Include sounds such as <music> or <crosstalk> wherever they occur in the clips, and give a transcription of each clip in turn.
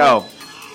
Yo,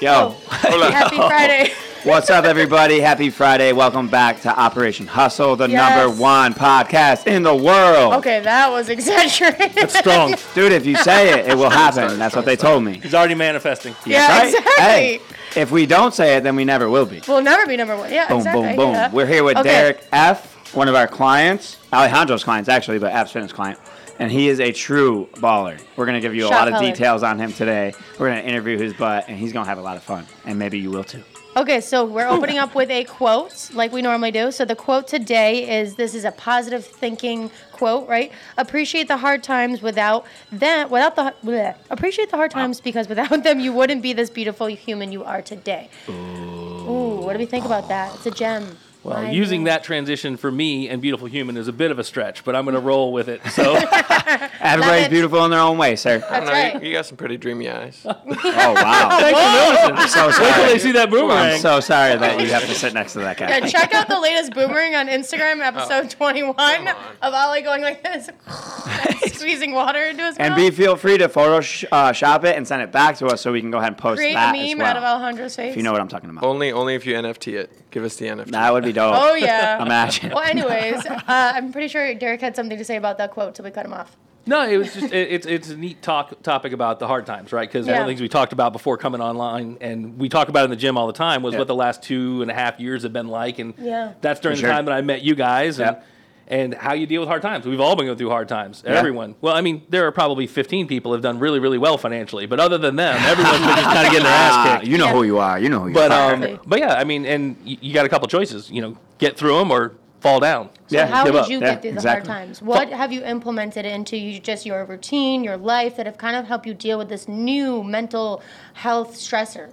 yo. Oh, <laughs> happy Friday. <laughs> What's up, everybody? Happy Friday. Welcome back to Operation Hustle, the Yes. number one podcast in the world. Okay, that was exaggerated. That's strong. <laughs> Dude, if you say it, it will happen. That's what they told me. He's already manifesting. Yeah, Right? exactly. Hey, if we don't say it, then we never will be. We'll never be number one. Yeah, Boom, exactly. boom, boom. yeah. We're here with Okay. Derek F., one of our clients, Alejandro's clients, actually, but F's Fitness client. And he is a true baller. We're going to give you a Shot lot of details on him today. We're going to interview his butt, and he's going to have a lot of fun. And maybe you will too. Okay, so we're opening up with a quote like we normally do. So the quote today is this is a positive thinking quote, right? Appreciate the hard times without them without the bleh. appreciate the hard times because without them you wouldn't be this beautiful human you are today. Ooh, what do we think about that? It's a gem. Well, I using know. that transition for me and Beautiful Human is a bit of a stretch, but I'm going to roll with it. So, <laughs> Everybody's beautiful in their own way, sir. That's I don't know, right. you, you got some pretty dreamy eyes. <laughs> Oh, wow. thanks for noticing. I'm so Wait till sorry. they see that boomerang. I'm so sorry that you have to sit next to that guy. Yeah, check out the latest boomerang on Instagram, episode 21 on. of Ollie going like this, <laughs> squeezing water into his And be feel free to Photoshop uh, it and send it back to us so we can go ahead and post Create a that meme as well. out of Alejandro's face. if you know what I'm talking about. only only if you NFT it. Give us the NFT. That would be dope. Oh yeah. <laughs> Imagine. Well, anyways, uh, I'm pretty sure Derek had something to say about that quote, so we cut him off. No, it was just it, it's it's a neat talk topic about the hard times, right? Because one of the things we talked about before coming online, and we talk about in the gym all the time, was Yeah. what the last two and a half years have been like, and Yeah. that's during For the sure. time that I met you guys, and Yeah. And how you deal with hard times. We've all been going through hard times. Yeah. Everyone. Well, I mean, there are probably 15 people who have done really really well financially, but other than them, everyone's been just kind of getting their <laughs> Ah, ass kicked. you know Yeah. who you are. You know who you But are. um, but yeah, I mean, and you, you got a couple choices. You know, get through them or fall down. So Yeah, how give did up. you Yeah, get through the exactly. hard times? What have you implemented into you, just your routine, your life that have kind of helped you deal with this new mental health stressor?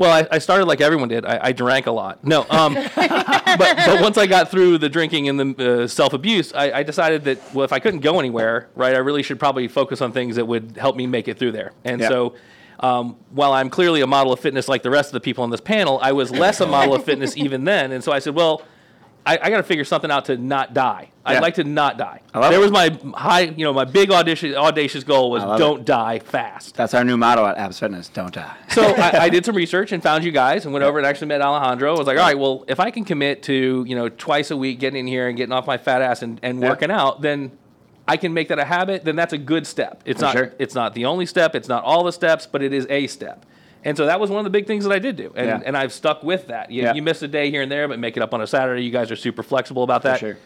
Well, I, I started like everyone did. I, I drank a lot. No, um, <laughs> but, but once I got through the drinking and the uh, self abuse, I, I decided that well, if I couldn't go anywhere, right, I really should probably focus on things that would help me make it through there. And Yeah. so, um, while I'm clearly a model of fitness like the rest of the people on this panel, I was less a model of fitness even then. And so I said, well. I, I got to figure something out to not die. I'd like to not die. There it. was my high, you know, my big audacious, audacious goal was don't it. die fast. That's our new motto at Abs Fitness. Don't die. So I, <laughs> I did some research and found you guys and went over and actually met Alejandro. I was like, all right, well, if I can commit to, you know, twice a week getting in here and getting off my fat ass and, and Yeah. working out, then I can make that a habit, then that's a good step. It's For not sure. it's not the only step, it's not all the steps, but it is a step. And so that was one of the big things that I did do. And, Yeah. and I've stuck with that. You, Yeah. you miss a day here and there, but make it up on a Saturday. You guys are super flexible about that. sure.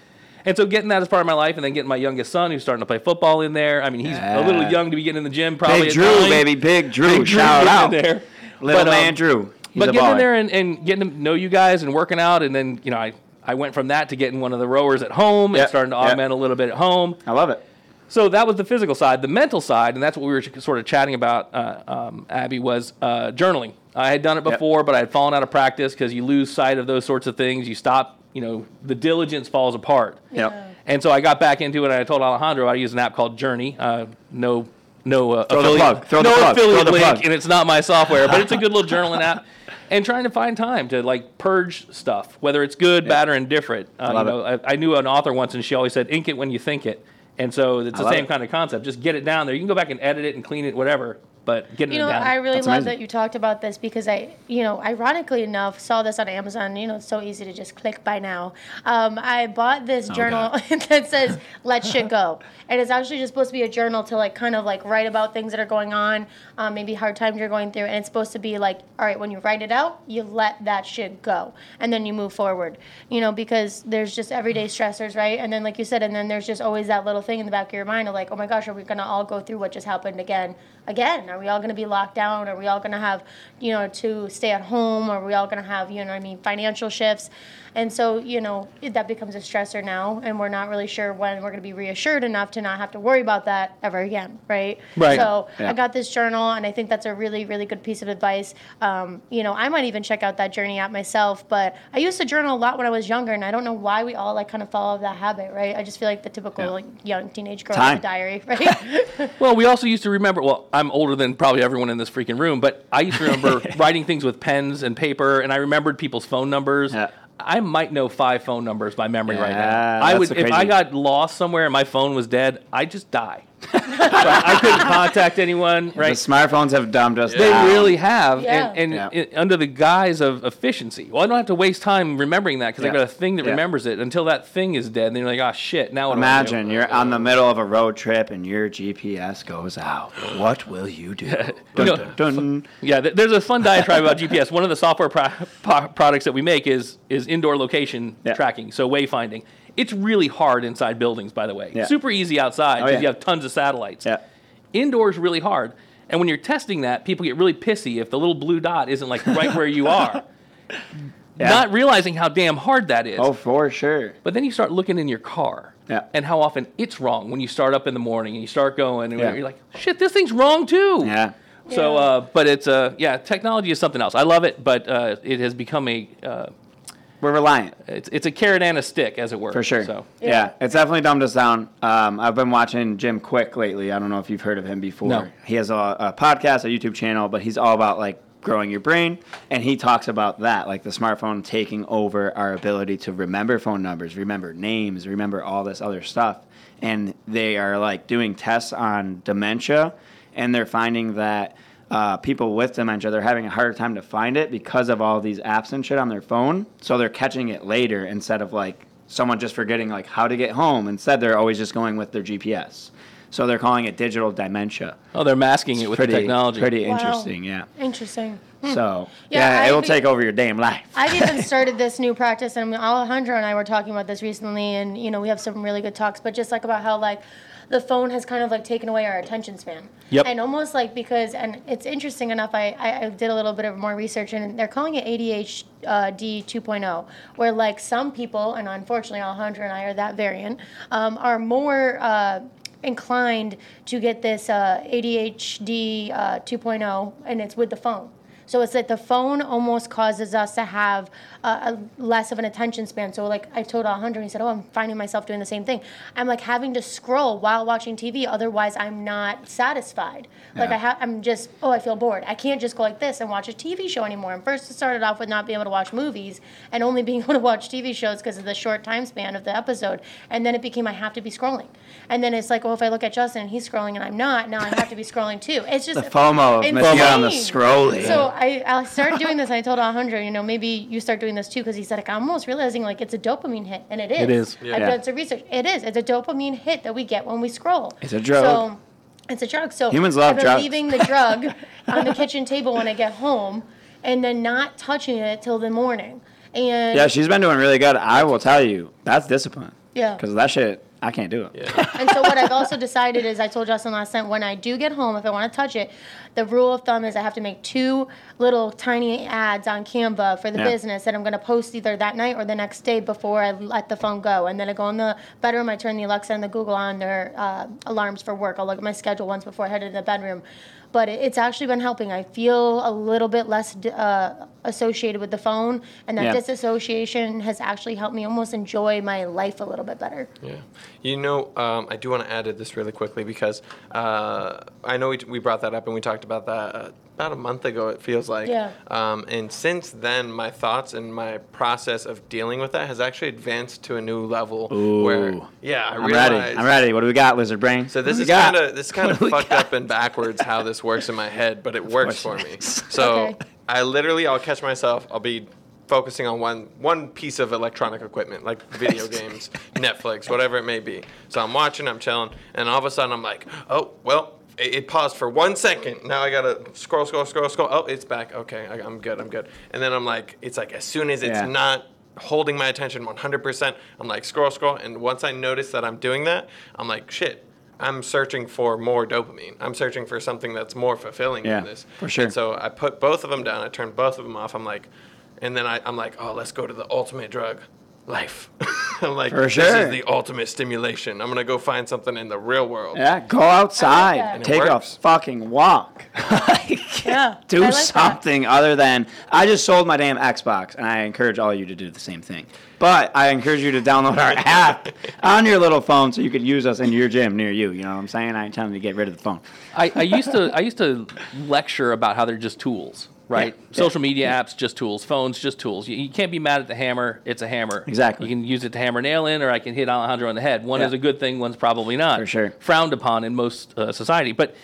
And so getting that as part of my life, and then getting my youngest son who's starting to play football in there. I mean, he's a little young to be getting in the gym. Probably Big Drew, nine. baby. Big Drew. Big Drew Shout out. there. Little But, um, man Drew. He's but getting in there and, and getting to know you guys and working out, and then you know I, I went from that to getting one of the rowers at home Yeah, and starting to yeah. augment a little bit at home. I love it. So that was the physical side. The mental side, and that's what we were sort of chatting about, uh, um, Abby, was uh, journaling. I had done it Yep. before, but I had fallen out of practice because you lose sight of those sorts of things. You stop, you know, the diligence falls apart. Yep. And so I got back into it. and I told Alejandro I use an app called Journey. Uh, no, no uh, Throw the affiliate, plug. Throw the no plug. Throw affiliate the link, and it's not my software, but it's a good little journaling app. <laughs> And trying to find time to like purge stuff, whether it's good, bad, or indifferent. Uh, you love know, I, I knew an author once, and she always said, "Ink it when you think it." And so it's the love same it. kind of concept. Just get it down there. You can go back and edit it and clean it, whatever. But getting You know. I really That's love amazing. that you talked about this because I, you know, ironically enough, saw this on Amazon. You know, it's so easy to just click by now. Um, I bought this Oh, journal <laughs> that says "Let Shit Go," and it's actually just supposed to be a journal to like kind of like write about things that are going on, um, maybe hard times you're going through, and it's supposed to be like, all right, when you write it out, you let that shit go, and then you move forward. You know, because there's just everyday stressors, right? And then, like you said, and then there's just always that little thing in the back of your mind of like, oh my gosh, are we gonna all go through what just happened again? Again, are we all gonna be locked down? Are we all gonna have, you know, to stay at home? Are we all gonna have, you know, what I mean, financial shifts? And so, you know, that becomes a stressor now, and we're not really sure when we're gonna be reassured enough to not have to worry about that ever again, right? Right. So Yeah. I got this journal, and I think that's a really, really good piece of advice. Um, you know, I might even check out that journey app myself, but I used to journal a lot when I was younger, and I don't know why we all like kind of follow that habit, right? I just feel like the typical Yeah. like, young teenage girl Time. with a diary, <laughs> right? Well, we also used to remember. Well, I'm older than probably everyone in this freaking room, but I used to remember <laughs> writing things with pens and paper, and I remembered people's phone numbers. Yeah. I might know five phone numbers by memory right now. I would the if I got lost somewhere and my phone was dead, I'd just die. I couldn't contact anyone. The Right? smartphones have dumbed us They down. really have, Yeah. and, and Yeah. it- under the guise of efficiency. Well, I don't have to waste time remembering that because I Yeah. got a thing that Yeah. remembers it until that thing is dead. And then you're like, oh shit! Now what do I do?" Imagine you're on the middle of a road trip and your GPS goes out. What will you do? <laughs> Dun, know, dun, dun. Yeah, th- there's a fun diatribe about GPS. One of the software pro- pro- products that we make is is indoor location Yeah. tracking, so wayfinding. It's really hard inside buildings, by the way. Yeah. Super easy outside Oh, because yeah. you have tons of satellites. Yeah. Indoors really hard. And when you're testing that, people get really pissy if the little blue dot isn't like right where you are. <laughs> Yeah. Not realizing how damn hard that is. Oh, for sure. But then you start looking in your car. Yeah. And how often it's wrong when you start up in the morning and you start going and Yeah. you're like, shit, this thing's wrong too. Yeah. So, uh, but it's uh, yeah, technology is something else. I love it, but uh, it has become a uh, We're reliant. it's it's a carrot and a stick, as it were. For sure. So yeah. Yeah. it's definitely dumbed us down. Um, I've been watching Jim Kwik lately. I don't know if you've heard of him before. No. He has a, a podcast, a YouTube channel, but he's all about like growing your brain. And he talks about that, like the smartphone taking over our ability to remember phone numbers, remember names, remember all this other stuff. And they are like doing tests on dementia, and they're finding that. Uh, people with dementia, they're having a harder time to find it because of all these apps and shit on their phone. So they're catching it later instead of like someone just forgetting like how to get home. Instead, they're always just going with their GPS. So they're calling it digital dementia. oh, they're masking it with pretty, the technology. Pretty Wow. interesting, yeah. Interesting. So Yeah, yeah, it will be- take over your damn life. I've even <laughs> started this new practice, and Alejandro and I were talking about this recently, and you know we have some really good talks, but just like about how like the phone has kind of like taken away our attention span. Yep. And almost like because, and it's interesting enough, I, I, I did a little bit of more research, and they're calling it ADHD 2.0, oh, where like some people, and unfortunately Alejandro and I are that variant, um, are more. Uh, inclined to get this uh, ADHD uh, 2.0, and it's with the phone. So it's like the phone almost causes us to have uh, a less of an attention span. So like I told Alejandro, he said, "Oh, I'm finding myself doing the same thing. I'm like having to scroll while watching TV. Otherwise, I'm not satisfied. Like I have, I'm just, oh, I feel bored. I can't just go like this and watch a TV show anymore. And first, it started off with not being able to watch movies and only being <laughs> able to watch TV shows because of the short time span of the episode. And then it became I have to be scrolling. And then it's like, well, if I look at Justin and he's scrolling and I'm not, now I have to be scrolling too. It's just The FOMO of missing out on the scrolling. So I, I started doing this. <laughs> And I told Alejandro, you know, maybe you start doing this too, because he said, like, I'm almost realizing like it's a dopamine hit, and it is. It is. Yeah. I've Yeah. done some research. It is. It's a dopamine hit that we get when we scroll. It's a drug. So it's a drug. So Humans love I've been drugs. leaving the drug <laughs> on the kitchen table when I get home, and then not touching it till the morning. And yeah, she's been doing really good. I will tell you, that's discipline. Yeah. Because that shit, I can't do it. <laughs> And so what I've also decided is I told Justin last night when I do get home, if I want to touch it, the rule of thumb is I have to make two little tiny ads on Canva for the Yeah. business that I'm going to post either that night or the next day before I let the phone go. And then I go in the bedroom, I turn the Alexa and the Google on their uh, alarms for work. I'll look at my schedule once before I head into the bedroom. But it's actually been helping. I feel a little bit less uh, associated with the phone, and that Yeah. disassociation has actually helped me almost enjoy my life a little bit better. Yeah. You know, um, I do want to add to this really quickly because uh, I know we, we brought that up and we talked about that uh, about a month ago, it feels like. Yeah. Um, and since then, my thoughts and my process of dealing with that has actually advanced to a new level. Where, Ooh. yeah, I I'm realized. ready. I'm ready. What do we got, Lizard Brain? So this What is do we got? kind of this kind <laughs> of What do we fucked got? up and backwards how this works in my head, but it works for me. So <laughs> Okay. I literally I'll catch myself. I'll be focusing on one one piece of electronic equipment, like <laughs> video games, Netflix, whatever it may be. So I'm watching, I'm chilling, and all of a sudden I'm like, oh well. It, it paused for one second. Now I gotta scroll, scroll, scroll, scroll. Oh, it's back. Okay, I, I'm good. I'm good. And then I'm like, it's like as soon as it's Yeah. not holding my attention 100%. I'm like, scroll, scroll. And once I notice that I'm doing that, I'm like, shit, I'm searching for more dopamine. I'm searching for something that's more fulfilling Yeah, than this. for sure. And so I put both of them down. I turned both of them off. I'm like, and then I, I'm like, oh, let's go to the ultimate drug. Life. <laughs> I'm like, For this is the ultimate stimulation. I'm gonna go find something in the real world. Yeah, go outside, that. And take a fucking walk. <laughs> Like, Yeah, do I like that. something other than I just sold my damn Xbox, and I encourage all you to do the same thing. But I encourage you to download our <laughs> app on your little phone so you could use us in your gym near you. You know what I'm saying? I ain't telling you to get rid of the phone. I, I used to I used to lecture about how they're just tools. Right? Yeah. Social media apps, just tools. Phones, just tools. You, you can't be mad at the hammer. It's a hammer. Exactly. You can use it to hammer a nail in, or I can hit Alejandro on the head. One Yeah. is a good thing, one's probably not. For sure. Frowned upon in most uh, society. But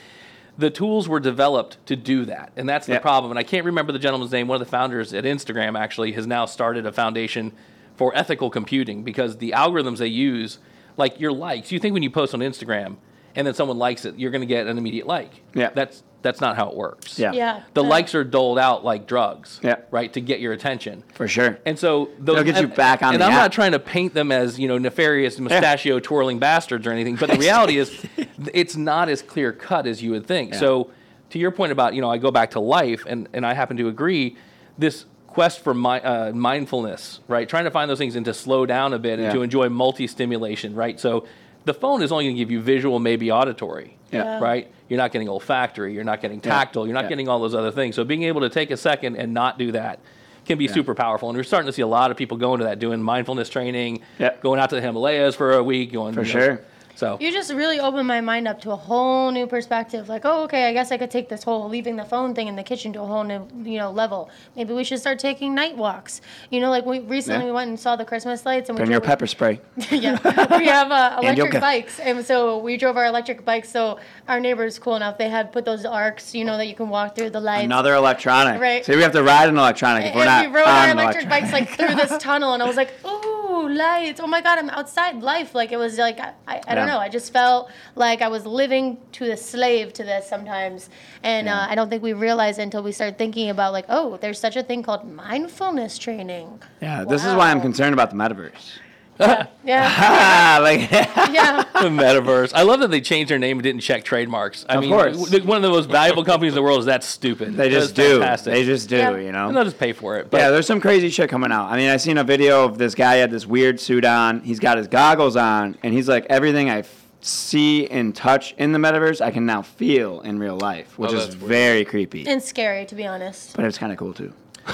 the tools were developed to do that. And that's the problem. And I can't remember the gentleman's name. One of the founders at Instagram actually has now started a foundation for ethical computing because the algorithms they use, like your likes, you think when you post on Instagram and then someone likes it, you're going to get an immediate like. Yeah. That's that's not how it works. Yeah. Yeah. The Yeah. likes are doled out like drugs. Yeah. Right to get your attention. For sure. And so those They'll get you back on And the I'm app. not trying to paint them as you know nefarious mustachio twirling bastards or anything, but the reality is, <laughs> it's not as clear cut as you would think. So, to your point about you know, I go back to life, and and I happen to agree. This quest for my, uh, mindfulness, right? Trying to find those things and to slow down a bit and Yeah. to enjoy multi-stimulation, right? So, the phone is only going to give you visual, maybe auditory, Yeah. right? You're not getting olfactory, you're not getting tactile, you're not Yeah. getting all those other things. So, being able to take a second and not do that can be super powerful. And we're starting to see a lot of people going to that, doing mindfulness training, Yeah. going out to the Himalayas for a week, going For you know, sure. So You just really opened my mind up to a whole new perspective. Like, oh, okay, I guess I could take this whole leaving the phone thing in the kitchen to a whole new, you know, level. Maybe we should start taking night walks. You know, like we recently Yeah. we went and saw the Christmas lights and we Bring your pepper spray. <laughs> yeah, we have uh, <laughs> electric go. bikes, and so we drove our electric bikes. So our neighbors, cool enough, they had put those arcs, you know, that you can walk through the lights. Another electronic. Right. So we have to ride an electronic if we're and not we rode our electric electronic. bikes like through this tunnel, and I was like, "Ooh, <laughs> lights! Oh my god, I'm outside life!" Like it was like I, I, I don't know. I just felt like I was living to the slave to this sometimes, and uh, I don't think we realized it until we started thinking about like, oh, there's such a thing called mindfulness training. Yeah, this is why I'm concerned about the metaverse. Yeah, <laughs> Ah, like <laughs> yeah. the metaverse. I love that they changed their name and didn't check trademarks. I Of mean, course. w- one of the most valuable companies in the world is that stupid. they just do. Fantastic. They just do, Yeah. you know, and they'll just pay for it. But Yeah, there's some crazy shit coming out. I mean, I seen a video of this guy had this weird suit on. He's got his goggles on, and he's like, everything I see and touch in the metaverse, I can now feel in real life, which Oh, is weird. very creepy. and scary to be honest. But it's kind of cool too. <laughs>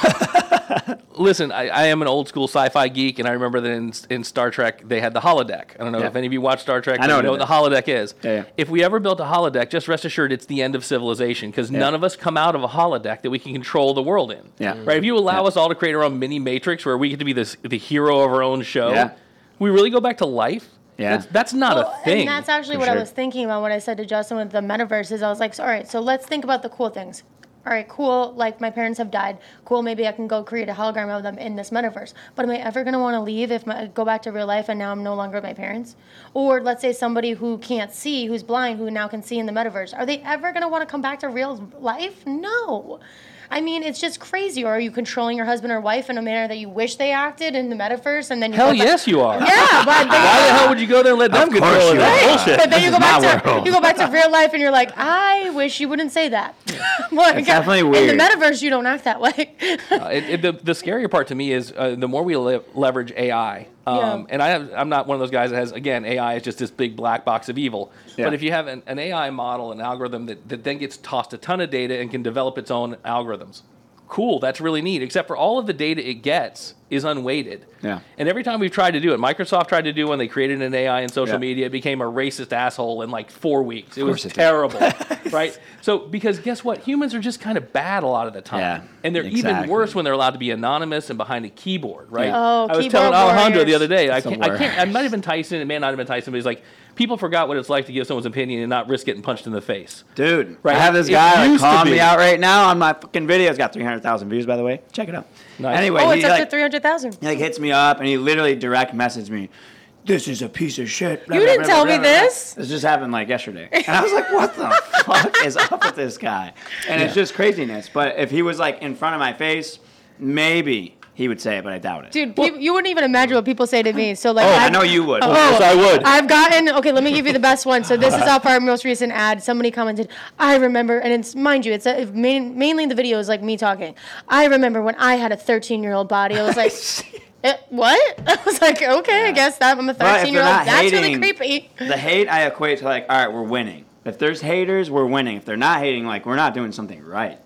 <laughs> listen, I, I am an old school sci-fi geek, and I remember that in, in Star Trek they had the holodeck. I don't know Yeah. if any of you watch Star Trek. I know you know what what the holodeck is. Yeah, yeah. If we ever built a holodeck, just rest assured it's the end of civilization because none of us come out of a holodeck that we can control the world in. Yeah. Right. If you allow Yeah. us all to create our own mini matrix where we get to be this, the hero of our own show, Yeah. we really go back to life. Yeah. That's, that's not Well, a thing. And that's actually For what I was thinking about when I said to Justin with the metaverse is I was like, so, all right, so let's think about the cool things. All right, cool. Like my parents have died. Cool. Maybe I can go create a hologram of them in this metaverse. But am I ever gonna want to leave if I go back to real life and now I'm no longer my parents? Or let's say somebody who can't see, who's blind, who now can see in the metaverse. Are they ever gonna want to come back to real life? No. I mean, it's just crazy. Or are you controlling your husband or wife in a manner that you wish they acted in the metaverse, and then you Hell go back- yes, you are. Yeah, but they, Why the hell would you go there and let them control it? you That's bullshit. But then you go back to world. you go back to real life, and you're like, I wish you wouldn't say that. <laughs> like, It's definitely weird. In the metaverse, you don't act that way. <laughs> Uh, it, it, the, the scarier part to me is uh, the more we le- leverage AI, um, Yeah. and I have, I'm not one of those guys that has, again, AI is just this big black box of evil. Yeah. But if you have an, an AI model, an algorithm that, that then gets tossed a ton of data and can develop its own algorithms, cool, that's really neat, except for all of the data it gets is unweighted. Yeah. And every time we've tried to do it, Microsoft tried to do when they created an AI in social Yeah. media, it became a racist asshole in like four weeks. It was it terrible, <laughs> right? So because guess what? Humans are just kind of bad a lot of the time. Yeah, And they're even worse when they're allowed to be anonymous and behind a keyboard, right? Yeah. Oh, I was telling Alejandro the other day, I the can't, I can't, worst. it might have been Tyson, it may not have been Tyson, but he's like, people forgot what it's like to give someone's opinion and not risk getting punched in the face. Dude, Right. I have this It guy like, calling me out right now on my fucking video. It's got 300,000 views, by the way. Check it out. Nice. Anyway, oh, he, it's up like, to three hundred thousand. he like hits me up and he literally direct messaged me. This is a piece of shit. You didn't tell me this. This just happened like yesterday, and I was like, "What the <laughs> fuck is up with this guy?" And it's just craziness. But if he was like in front of my face, maybe he would say it, but I doubt it. Dude, peop you wouldn't even imagine what people say to me. So like, oh, I I've- know you would. Oh, Yes, I would. I've gotten okay. Let me give you the best one. So this is off our most recent ad. Somebody commented, "I remember," and it's mind you, it's a, main, mainly the video is like me talking. I remember when I had a 13 year old body. I was like, <laughs> eh, "What?" <laughs> I was like, "Okay, I guess that I'm a But if 13 year they're old. not That's really creepy." the hate I equate to like, all right, we're winning. If there's haters, we're winning. If they're not hating, like we're not doing something right.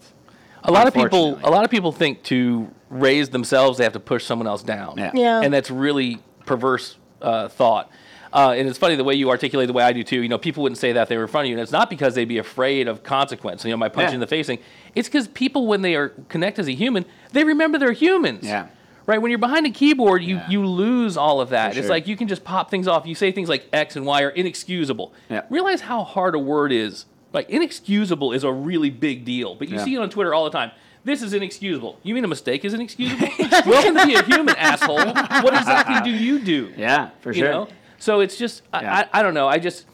A lot of people, a lot of people think to raise themselves, they have to push someone else down. Yeah. Yeah. And that's really perverse uh, thought. Uh, and it's funny the way you articulate the way I do too. You know, people wouldn't say that they were in front of you, and it's not because they'd be afraid of consequence. You know, my punch Yeah. in the face thing. It's because people, when they are connect as a human, they remember they're humans. Yeah. Right. When you're behind a keyboard, you Yeah. you lose all of that. For It's like you can just pop things off. You say things like X and Y are inexcusable. Yeah. Realize how hard a word is. Like inexcusable is a really big deal, but you Yeah. see it on Twitter all the time. This is inexcusable. You mean a mistake is inexcusable? <laughs> Welcome to be a human, asshole. What exactly do you do? <laughs> Yeah, for You sure. know? So it's just I, Yeah. I, I don't know. I just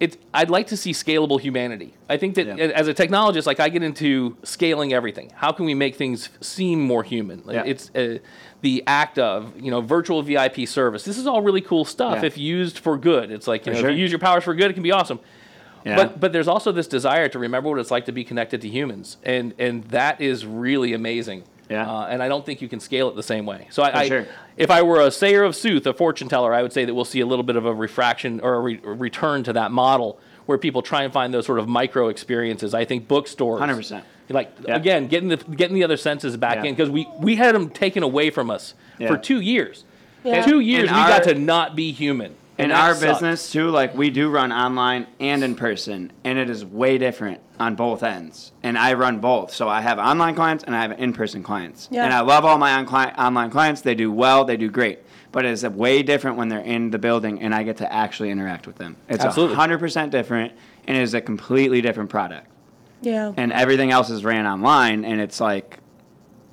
it's I'd like to see scalable humanity. I think that Yeah. as a technologist, like I get into scaling everything. How can we make things seem more human? Like Yeah. It's uh, the act of you know virtual VIP service. This is all really cool stuff Yeah. if used for good. It's like you know sure. if you use your powers for good, it can be awesome. Yeah. But but there's also this desire to remember what it's like to be connected to humans, and and that is really amazing. Yeah. Uh, and I don't think you can scale it the same way. So I, I sure. if I were a sayer of sooth, a fortune teller, I would say that we'll see a little bit of a refraction or a, re- return to that model where people try and find those sort of micro experiences. I think bookstores, 100%. like Yeah. again, getting the getting the other senses back Yeah. in because we we had them taken away from us Yeah. for two years. Yeah. Two years, In we our- got to not be human. In that our sucked. business too, like we do run online and in person, and it is way different on both ends. And I run both, so I have online clients and I have in-person clients. Yeah. And I love all my on online clients; they do well, they do great. But it's way different when they're in the building and I get to actually interact with them. It's Absolutely. hundred percent different, and it is a completely different product. Yeah. And everything else is ran online, and it's like,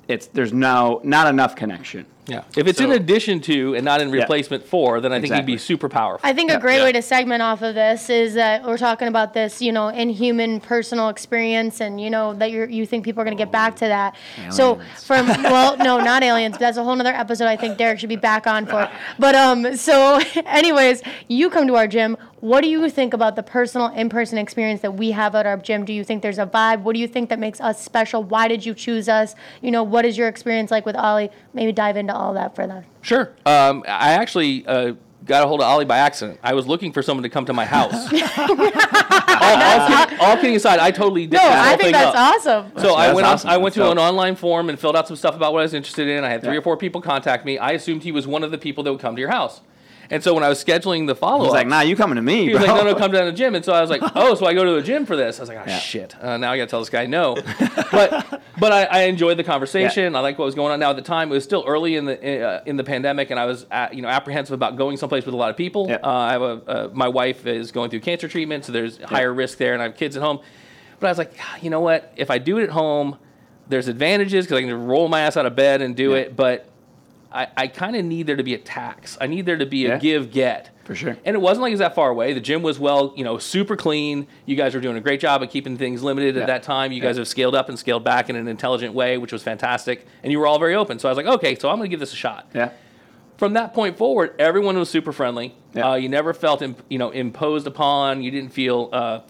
it's there's no not enough connection. Yeah. If it's in addition to and not in Yeah. replacement for, then I think you'd be super powerful. I think a great Yeah. way to segment off of this is that we're talking about this, you know, inhuman personal experience, and you know that you you think people are going to get back to that. So from well, no, not aliens. That's a whole other episode. I think Derek should be back on for. But um, so <laughs> anyways, you come to our gym. What do you think about the personal in-person experience that we have at our gym? Do you think there's a vibe? What do you think that makes us special? Why did you choose us? You know, what is your experience like with Ollie? Maybe dive into all that for them. Sure. Um, I actually uh, got a hold of Ollie by accident. I was looking for someone to come to my house. <laughs> all, all, kidding, all kidding aside, I totally did No, this I whole think thing that's up. awesome. So I That's went on, awesome. I went to an online form and filled out some stuff about what I was interested in. I had three Yeah. or four people contact me. I assumed he was one of the people that would come to your house. And so when I was scheduling the follow-up, He's up, like, "Nah, you coming to me, he was bro." like, no, no, come down to the gym. And so I was like, <laughs> oh, so I go to the gym for this. I was like, oh, Yeah. shit. Uh, now I got to tell this guy no. <laughs> but but I, I enjoyed the conversation. I liked what was going on. Now at the time, it was still early in the uh, in the pandemic, and I was uh you know apprehensive about going someplace with a lot of people. Yeah. Uh, I have a uh, my wife is going through cancer treatment, so there's higher risk there, and I have kids at home. But I was like, "Ah, you know what? If I do it at home, there's advantages because I can just roll my ass out of bed and do Yeah. it. But I, I kind of need there to be a tax. I need there to be a Yeah. give get. For sure. And it wasn't like it was that far away. The gym was well, you know, super clean. You guys were doing a great job of keeping things limited Yeah. at that time. You Yeah. guys have scaled up and scaled back in an intelligent way, which was fantastic. And you were all very open. So I was like, okay, so I'm going to give this a shot. yeah, From that point forward, everyone was super friendly. Yeah. Uh, you never felt, imp- you know, imposed upon. You didn't feel, uh,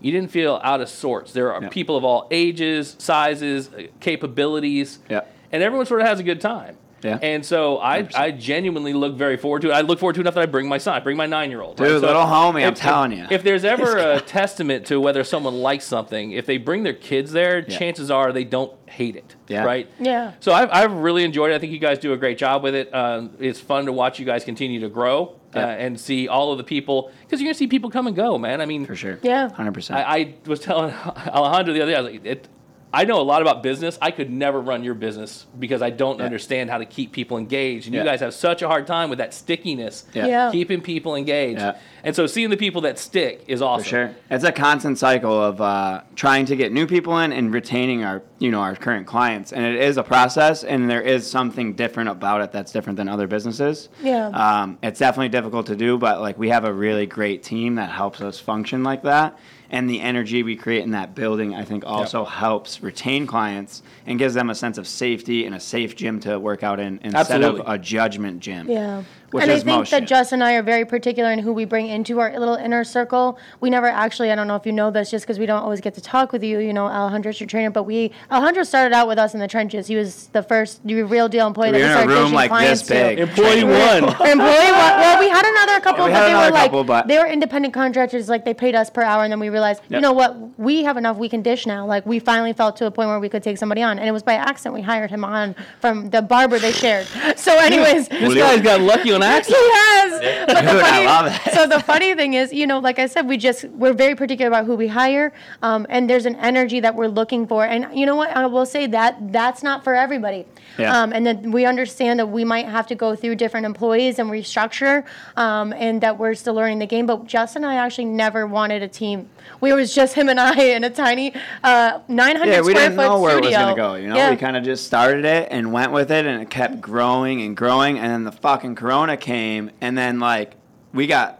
you didn't feel out of sorts. There are Yeah. people of all ages, sizes, uh, capabilities, Yeah. and everyone sort of has a good time. Yeah. And so I, 100%. I genuinely look very forward to it. I look forward to enough that I bring my son, I bring my nine year old. Dude, little homie, I'm telling you. If there's ever a testament to whether someone likes something, if they bring their kids there, Yeah. chances are they don't hate it. Yeah. Right? Yeah. So I've, I've really enjoyed it. I think you guys do a great job with it. Um, it's fun to watch you guys continue to grow uh, and see all of the people, because you're going to see people come and go, man. I mean, for sure. Yeah. hundred percent. I, I was telling <laughs> Alejandro the other day, I was like, it, I know a lot about business. I could never run your business because I don't Yeah. understand how to keep people engaged. And Yeah. you guys have such a hard time with that stickiness, Yeah. Yeah. keeping people engaged. Yeah. And so seeing the people that stick is awesome. For sure, it's a constant cycle of uh, trying to get new people in and retaining our, you know, our current clients, and it is a process, and there is something different about it that's different than other businesses. Yeah. um, it's definitely difficult to do, but like we have a really great team that helps us function like that, and the energy we create in that building, I think, also helps retain clients and gives them a sense of safety and a safe gym to work out in instead Absolutely. of a judgment gym. Yeah. Which and I think most that gyms. Jess and I are very particular in who we bring into our little inner circle. We never actually, I don't know if you know this, just because we don't always get to talk with you. You know, Alejandro's your trainer, but we Alejandro started out with us in the trenches. He was the first real deal employee We that were we in a started room coaching like clients this to. big. Employee one. <laughs> Employee one. Well, we had another couple, we but had they were another like couple, but- they were independent contractors. Like they paid us per hour, and then we realized, you know what, we have enough. We can dish now. Like we finally felt to a point where we could take somebody on, and it was by accident we hired him on from the barber they shared. <laughs> So, anyways, This guy's got lucky on own accent. He has. But <laughs> the Dude, I love it. So the funny thing is, you know, like I said, we just we're very particular about who we hire, um, and there's an energy that we're looking for. And you know what? I will say that that's not for everybody. Yeah. Um, and then we understand that we might have to go through different employees and restructure, um, and that we're still learning the game. But Justin and I actually never wanted a team. We was just him and I in a tiny uh, 900 Yeah, we square didn't foot know where studio. it was gonna go. You know, Yeah. we kind of just started it and went with it, and it kept growing and growing. And then the fucking Corona came, and then like we got.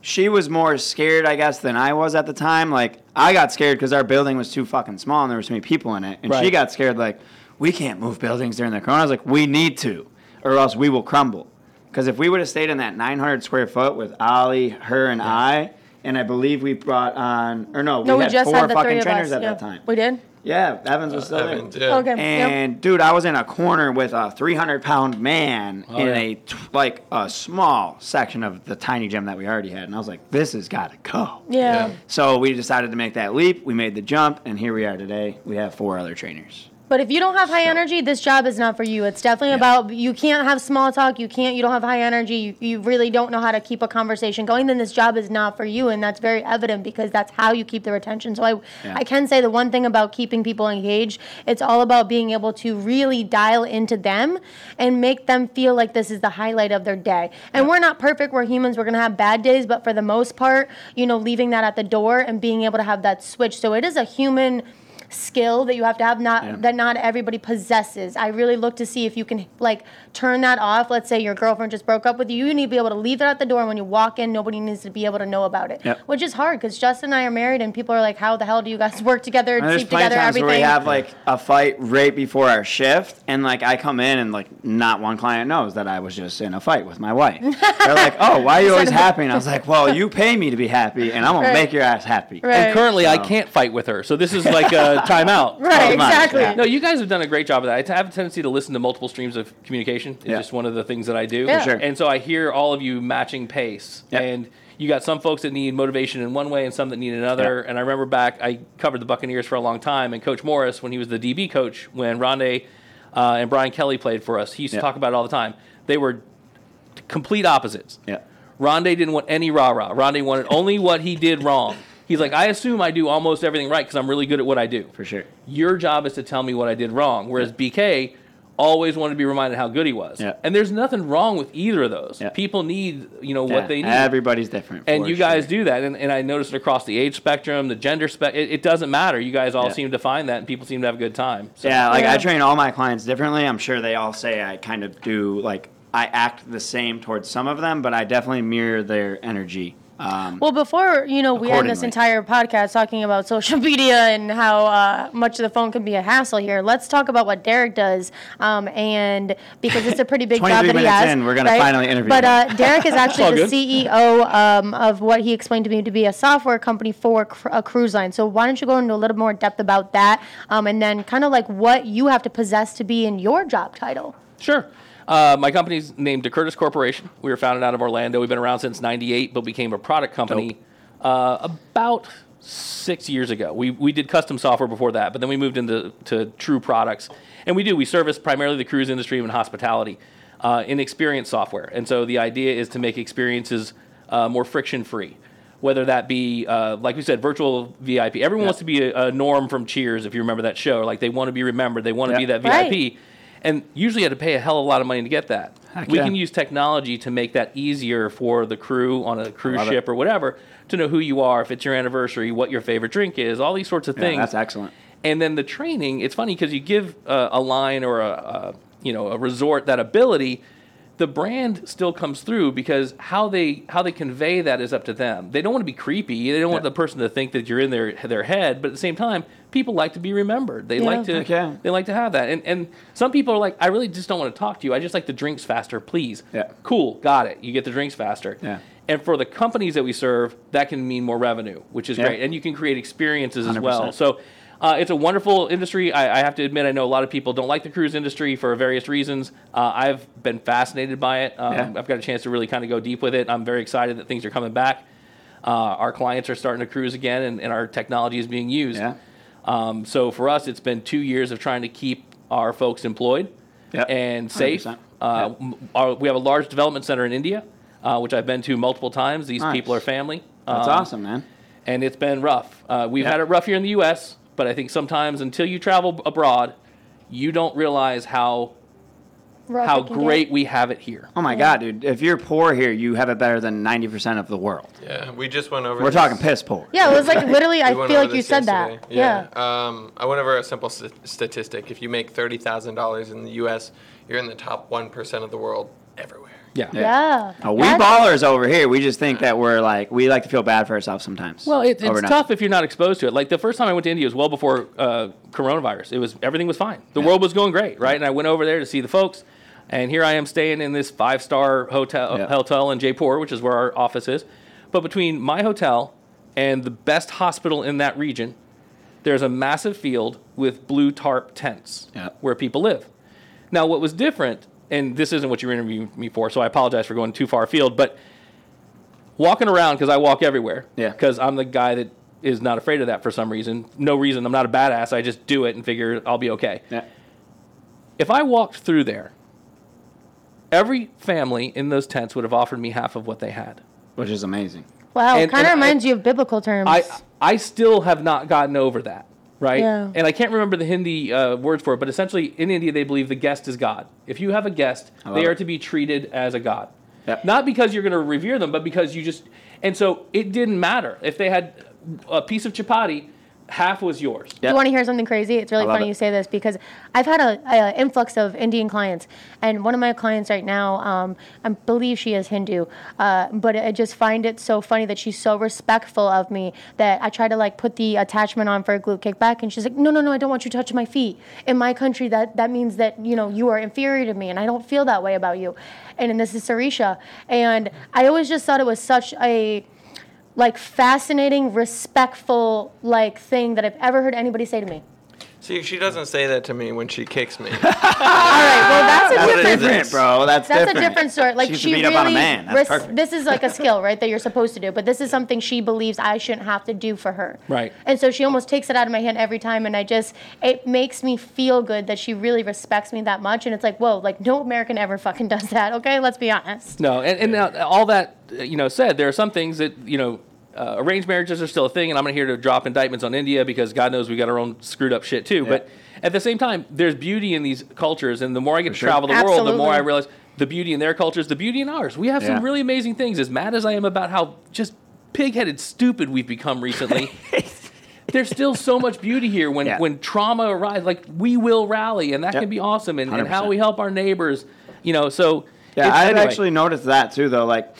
She was more scared, I guess, than I was at the time. Like I got scared because our building was too fucking small and there was too many people in it, and she got scared like we can't move buildings during the Corona. I was like, we need to, or else we will crumble. Because if we would have stayed in that 900 square foot with Ollie, her, and I, and I believe we brought on, or no, we no, we had just four had the three fucking of trainers us. at yeah. that time. We did. Yeah, Evans was still Evans, there. yeah. Okay. yep. And dude, I was in a corner with a 300 pound man oh, in yeah. a t- like a small section of the tiny gym that we already had, and I was like, "This has got to go." Yeah. Yeah. So we decided to make that leap. We made the jump, and here we are today. We have four other trainers. But if you don't have high So- energy, this job is not for you. It's definitely about you can't have small talk. You can't. You don't have high energy. You, you really don't know how to keep a conversation going. Then this job is not for you, and that's very evident because that's how you keep their attention. So I, Yeah. I can say the one thing about keeping people engaged, it's all about being able to really dial into them and make them feel like this is the highlight of their day. And we're not perfect. We're humans. We're gonna have bad days, but for the most part, you know, leaving that at the door and being able to have that switch. So it is a human skill that you have to have not Yeah. that not everybody possesses. I really look to see if you can like turn that off. Let's say your girlfriend just broke up with you. You need to be able to leave that at the door and when you walk in, nobody needs to be able to know about it. Yep. Which is hard because Justin and I are married and people are like, How the hell do you guys <laughs> work together, And there's sleep together, times everything? where we have like a fight right before our shift, and like I come in and like not one client knows that I was just in a fight with my wife. <laughs> They're like, "Oh, why are you always happy?" And I <laughs> was like, "Well, you pay me to be happy, and I'm gonna Right. make your ass happy." Right. And currently, I can't fight with her, so this is like a <laughs> timeout. right, Pretty much, exactly. yeah. No, you guys have done a great job of that. I have a tendency to listen to multiple streams of communication. It's Yeah. just one of the things that I do. For sure. And so I hear all of you matching pace. Yep. And you got some folks that need motivation in one way and some that need another. Yeah. And I remember back, I covered the Buccaneers for a long time, and Coach Morris, when he was the DB coach, when Rondé uh, and Brian Kelly played for us, he used to talk about it all the time. They were complete opposites. Yeah. Rondé didn't want any rah rah. Rondé wanted only what he did wrong. He's like, I assume I do almost everything right because I'm really good at what I do. For sure. Your job is to tell me what I did wrong. Whereas BK always wanted to be reminded how good he was. Yeah. And there's nothing wrong with either of those. Yeah. People need, you know, Yeah, what they need. Everybody's different. and for you guys do that. And, and I noticed it across the age spectrum, the gender spec. It, it doesn't matter. You guys all Yeah. seem to find that, and people seem to have a good time. So, Yeah, like Yeah. I train all my clients differently. I'm sure they all say I kind of do like I act the same towards some of them, but I definitely mirror their energy. Um, Well, before you know, we had this entire podcast talking about social <laughs> media and how uh, much of the phone can be a hassle here. Let's talk about what Derek does, um, and because it's a pretty big <laughs> job that he has. in, we're gonna right? finally interview But uh, Derek is <laughs> actually the good. CEO um, of what he explained to me to be a software company for cr- a cruise line. So why don't you go into a little more depth about that, um, and then kind of like what you have to possess to be in your job title. Sure. Uh, my company's named DeCurtis Corporation. We were founded out of Orlando. We've been around since '98, but became a product company uh, about six years ago. We, we did custom software before that, but then we moved into to true products. And we do. We service primarily the cruise industry and hospitality uh, in experience software. And so the idea is to make experiences uh, more friction free. Whether that be, uh, like we said, virtual VIP. Everyone wants to be a, a norm from Cheers, if you remember that show. Like they want to be remembered. They want to Yeah. be that Right. VIP. And usually you had to pay a hell of a lot of money to get that. Heck we yeah. can use technology to make that easier for the crew on a cruise love it. ship or whatever to know who you are, if it's your anniversary, what your favorite drink is, all these sorts of yeah, things. that's excellent. And then the training, it's funny because you give uh, a line or a, a you know a resort that ability, the brand still comes through because how they how they convey that is up to them. They don't want to be creepy. They don't want the person to think that you're in their their head, but at the same time, people like to be remembered. They Yeah. like to Heck they like to have that. And and some people are like, I really just don't want to talk to you. I just like the drinks faster, please. Yeah. Cool, got it. You get the drinks faster. Yeah. And for the companies that we serve, that can mean more revenue, which is Yeah. great. And you can create experiences as well. 100%. So uh, it's a wonderful industry. I, I have to admit, I know a lot of people don't like the cruise industry for various reasons. Uh, I've been fascinated by it. Um, Yeah. I've got a chance to really kind of go deep with it. I'm very excited that things are coming back. Uh, our clients are starting to cruise again, and, and our technology is being used. Yeah. Um, so for us, it's been two years of trying to keep our folks employed Yep. and safe. Uh, m- our, we have a large development center in India, uh, which I've been to multiple times. These Nice. people are family. That's Um, awesome, man. and it's been rough. Uh, we've Yeah. had it rough here in the U.S., but I think sometimes until you travel abroad, you don't realize how Rough how it get. great we have it here. Oh my god, dude! If you're poor here, you have it better than ninety percent of the world. Yeah, we just went over. We're this- talking piss poor. Yeah, it was like <laughs> literally. I we feel like you said yesterday. that. Yeah. Um, I went over a simple st- statistic. If you make thirty thousand dollars in the U.S., you're in the top one percent of the world everywhere. Yeah. Yeah. Uh, we That's- ballers over here. We just think that we're like we like to feel bad for ourselves sometimes. Well, it, it's Overnight. tough if you're not exposed to it. Like the first time I went to India was well before uh, coronavirus. It was everything was fine. The world was going great, right? And I went over there to see the folks, and here I am staying in this five star hotel Yeah. hotel in Jaipur, which is where our office is. But between my hotel and the best hospital in that region, there's a massive field with blue tarp tents Yeah. where people live. Now, what was different, and this isn't what you interviewing me for, so I apologize for going too far afield, but walking around because I walk everywhere. Yeah. Because I'm the guy that is not afraid of that for some reason. No reason. I'm not a badass. I just do it and figure I'll be okay. Yeah. If I walked through there, every family in those tents would have offered me half of what they had. which is amazing. Wow. And- Kind and of I- reminds you of biblical terms. I I still have not gotten over that. Right, Yeah. and I can't remember the Hindi uh, words for it, but essentially in India they believe the guest is God. If you have a guest, love they are it. to be treated as a god. Yep. Not because you're going to revere them, but because you just. And so it didn't matter if they had a piece of chapati, half was yours. Do Yep. you want to hear something crazy? It's really funny it. you say this because I've had a, a influx of Indian clients, and one of my clients right now, um, I believe she is Hindu, uh, but I just find it so funny that she's so respectful of me that I try to like put the attachment on for a glute kickback, and she's like, "No, no, no, I don't want you touching my feet. In my country, that that means that you know you are inferior to me, and I don't feel that way about you." And, and this is Sarisha, and I always just thought it was such a like fascinating, respectful like thing that I've ever heard anybody say to me. See, she doesn't say that to me when she kicks me. <laughs> All right, well that's a What is different. it? Different, bro. That's, That's different. a different story. Like she, she beat really, up on a man. That's res- perfect. this is like a <laughs> skill, right? That you're supposed to do. But this is something she believes I shouldn't have to do for her. Right. And so she almost takes it out of my hand every time, and I just it makes me feel good that she really respects me that much. And it's like, whoa, like no American ever fucking does that. Okay, let's be honest. No, and, and now, all that uh, you know said, there are some things that you know. Uh, arranged marriages are still a thing, and I'm not here to drop indictments on India because God knows we got our own screwed up shit too. But at the same time, there's beauty in these cultures, and the more I get to sure. travel the world, the more I realize the beauty in their cultures, the beauty in ours. We have Yeah. some really amazing things. As mad as I am about how just pig-headed stupid we've become recently, <laughs> there's still so much beauty here when, Yeah. when trauma arises. Like we will rally, and that Yep. can be awesome. And, and how we help our neighbors, you know. So Yeah, I've anyway. actually noticed that too, though. Like,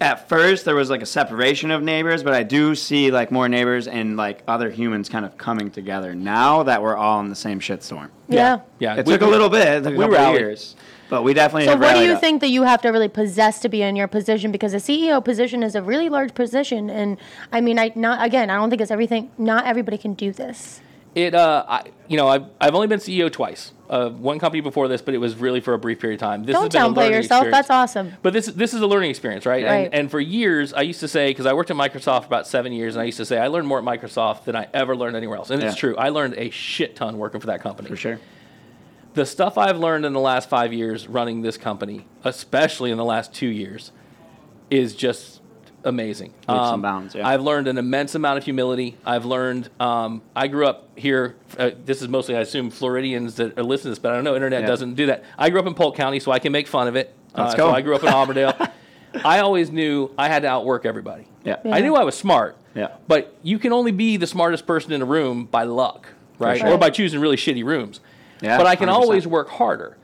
at first there was like a separation of neighbors, but I do see like more neighbors and like other humans kind of coming together now that we're all in the same shitstorm. Yeah. yeah. It we- took a little bit, it took a we couple of rallied. years, but we definitely. So have what do you up. think that you have to really possess to be in your position? Because a CEO position is a really large position, and I mean, I not again, I don't think it's everything. Not everybody can do this. It, uh, I, you know, I've, I've only been CEO twice. Uh, one company before this, but it was really for a brief period of time. This Don't has been a downplay yourself. experience. That's awesome. But this this is a learning experience, right? Right. And, and for years, I used to say because I worked at Microsoft for about seven years, and I used to say I learned more at Microsoft than I ever learned anywhere else. And it's true. I learned a shit ton working for that company. For sure. The stuff I've learned in the last five years running this company, especially in the last two years, is just amazing. Um, and bounds, yeah. I've learned an immense amount of humility. I've learned. Um, I grew up here. Uh, this is mostly, I assume, Floridians that are listening to this, but I don't know. Internet Yeah. doesn't do that. I grew up in Polk County, so I can make fun of it. Let's uh, go. So I grew up in <laughs> Auburndale. I always knew I had to outwork everybody. Yeah. I knew I was smart. Yeah. But you can only be the smartest person in a room by luck, right? sure. Or by choosing really shitty rooms. Yeah, but I can 100%. always work harder.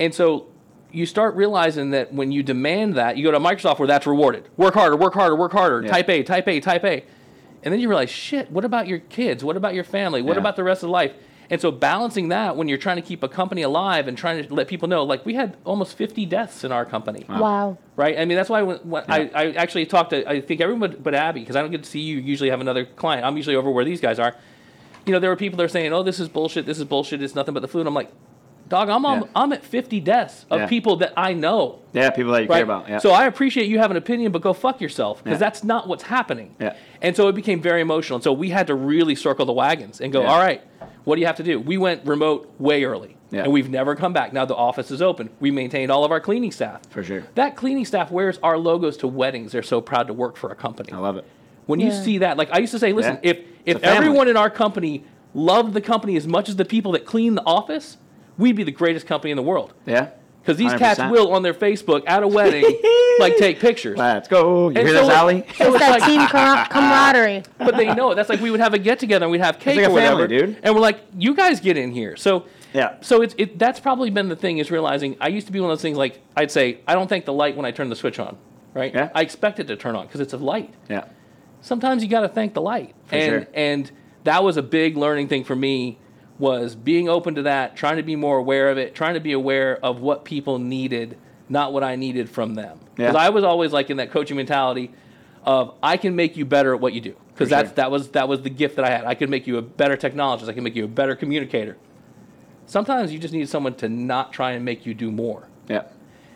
And so you start realizing that when you demand that, you go to Microsoft where that's rewarded. Work harder, work harder, work harder. Yeah. Type A, type A, type A. And then you realize, shit, what about your kids? What about your family? What Yeah. about the rest of life? And so balancing that when you're trying to keep a company alive and trying to let people know, like we had almost 50 deaths in our company Wow. right? I mean, that's why when, when Yeah. I, I actually talked to, I think everyone but, but Abby, because I don't get to see you usually have another client. I'm usually over where these guys are. You know, there were people that are saying, oh, this is bullshit, this is bullshit, it's nothing but the flu. And I'm like, dog, I'm, on, Yeah. I'm at 50 deaths of Yeah. people that I know. Yeah, people that you Right? care about. Yeah. So I appreciate you have an opinion, but go fuck yourself because Yeah. that's not what's happening. Yeah. And so it became very emotional. And so we had to really circle the wagons and go, Yeah. all right, what do you have to do? We went remote way early. Yeah. And we've never come back. Now the office is open. We maintained all of our cleaning staff. For sure. That cleaning staff wears our logos to weddings. They're so proud to work for a company. I love it. When you see that, like I used to say, listen, Yeah. if if everyone in our company loved the company as much as the people that clean the office, we'd be the greatest company in the world. Yeah. Because these cats 100%. will on their Facebook at a wedding, <laughs> like take pictures. Let's go. You And hear so this, it- Allie? It's that team <laughs> camar- camaraderie. but they know it. That's like we would have a get together and we'd have cake like a or whatever, family, dude. and we're like, "You guys get in here." So Yeah. So it's it. That's probably been the thing is realizing I used to be one of those things like I'd say I don't thank the light when I turn the switch on, right? Yeah. I expect it to turn on because it's a light. Yeah. Sometimes you got to thank the light, For and sure. and that was a big learning thing for me was being open to that, trying to be more aware of it, trying to be aware of what people needed, not what I needed from them. Because Yeah. I was always like in that coaching mentality of I can make you better at what you do. Because that's sure. that was that was the gift that I had. I could make you a better technologist. I can make you a better communicator. Sometimes you just need someone to not try and make you do more. Yeah.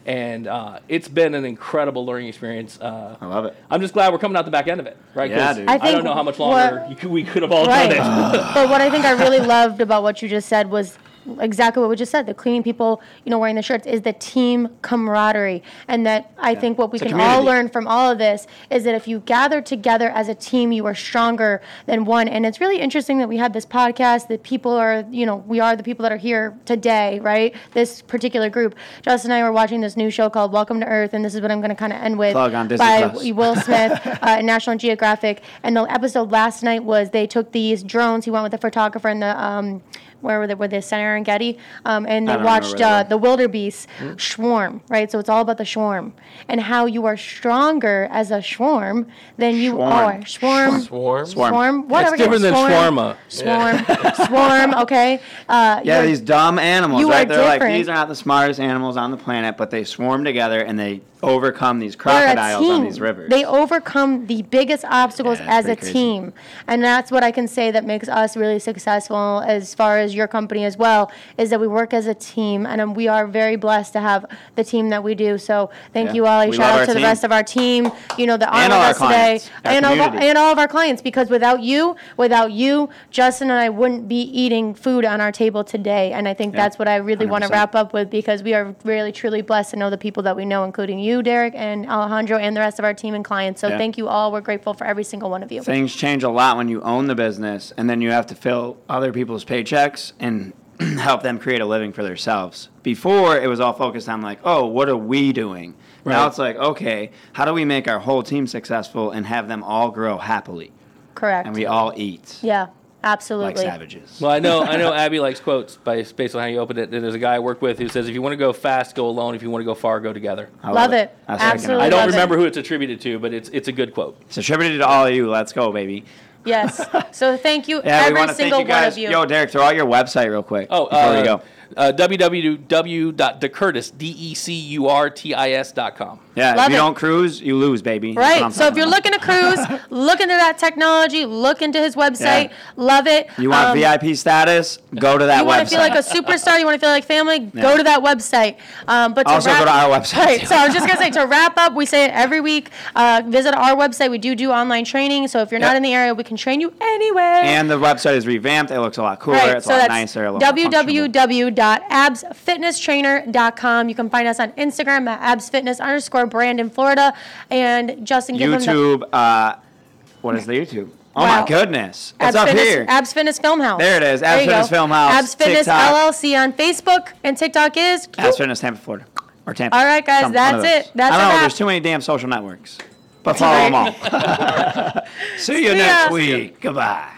And uh, it's been an incredible learning experience. Uh, I love it. I'm just glad we're coming out the back end of it, right? Yeah, dude. I I, don't know how much longer what- you could, we could have all Right. done it. but what I think I really <laughs> loved about what you just said was exactly what we just said. The cleaning people, you know, wearing the shirts is the team camaraderie. And that I think what we It's can all learn from all of this is that if you gather together as a team, you are stronger than one. And it's really interesting that we have this podcast, that people are, you know, we are the people that are here today, right? This particular group. Justin and I were watching this new show called Welcome to Earth, and this is what I'm going to kind of end with. Plug on by Plus. <laughs> Will Smith <laughs> uh, National Geographic. And the episode last night was they took these drones. He went with the photographer and the um, where were they? Were they Serengeti? Um, and they watched uh, the wildebeest Hmm? swarm, right? So it's all about the swarm and how you are stronger as a swarm than you Swarm. are swarm. Swarm. Swarm. Swarm, whatever. It's different than swarm, shawarma. Swarm, <laughs> swarm. Okay. Uh, Yeah, these dumb animals, you right? are They're like these are not the smartest animals on the planet, but they swarm together and they overcome these crocodiles on these rivers. They overcome the biggest obstacles Yeah, as a crazy. team. And that's what I can say that makes us really successful as far as your company as well, is that we work as a team and um, we are very blessed to have the team that we do. So thank Yeah. you, Ollie. We Shout out to the rest of our team, you know, that are And with all our us today. clients, And all, of our, and all of our clients, because without you, without you, Justin and I wouldn't be eating food on our table today. And I think Yeah. that's what I really want to wrap up with because we are really, truly blessed to know the people that we know, including you, Derek, and Alejandro, and the rest of our team and clients. So Yeah. thank you all. We're grateful for every single one of you. Things change a lot when you own the business and then you have to fill other people's paychecks and <clears throat> help them create a living for themselves. Before it was all focused on like, oh, what are we doing? Now it's like, okay, how do we make our whole team successful and have them all grow happily Correct. and we all eat yeah, Absolutely. like savages? Well, I know I know <laughs> Abby likes quotes by based on how you opened it. There's a guy I work with who says, "If you want to go fast, go alone. If you want to go far, go together." I Love it. That's what I Absolutely I don't love it. remember who it's attributed to, but it's it's a good quote. It's attributed to all of you. Let's go, baby. Yes. <laughs> So thank you, Yeah, we every want to thank single you guys. one of you. Yo, Derek, throw out your website real quick Oh, before uh, we go. Uh, www.decurtis, D-E-C-U-R-T-I-S dot com. Yeah, love if you it. don't cruise, you lose, baby. That's what Right. I'm So if talking you're about. looking to cruise, <laughs> look into that technology, look into his website. Yeah. Love it. You want Um, VIP status? Go to that website. you website. want to feel like a superstar, you want to feel like family, Yeah. go to that website. Um, but to Also wrap, go to our website. Right. So I was just gonna say to wrap up, we say it every week. Uh, visit our website. We do do online training. So if you're Yep. not in the area, we can train you anywhere. and the website is revamped. It looks a lot cooler. Right, It's so a lot that's nicer. A lot more functional. www.absfitnesstrainer.com. You can find us on Instagram at absfitness underscore brand in Florida. And Justin, give them the YouTube. Uh, what is the YouTube? Oh Wow. my goodness! It's Abs up Fitness, here. Abs Fitness Film House. There it is, Abs Fitness. Film House, Abs Fitness TikTok. LLC on Facebook and TikTok is. Abs Fitness Tampa, Florida, or Tampa. All right, guys, Some- that's it. That's I a don't know. There's too many damn social networks. But follow them all. <laughs> <laughs> See you See next ya. week. Goodbye.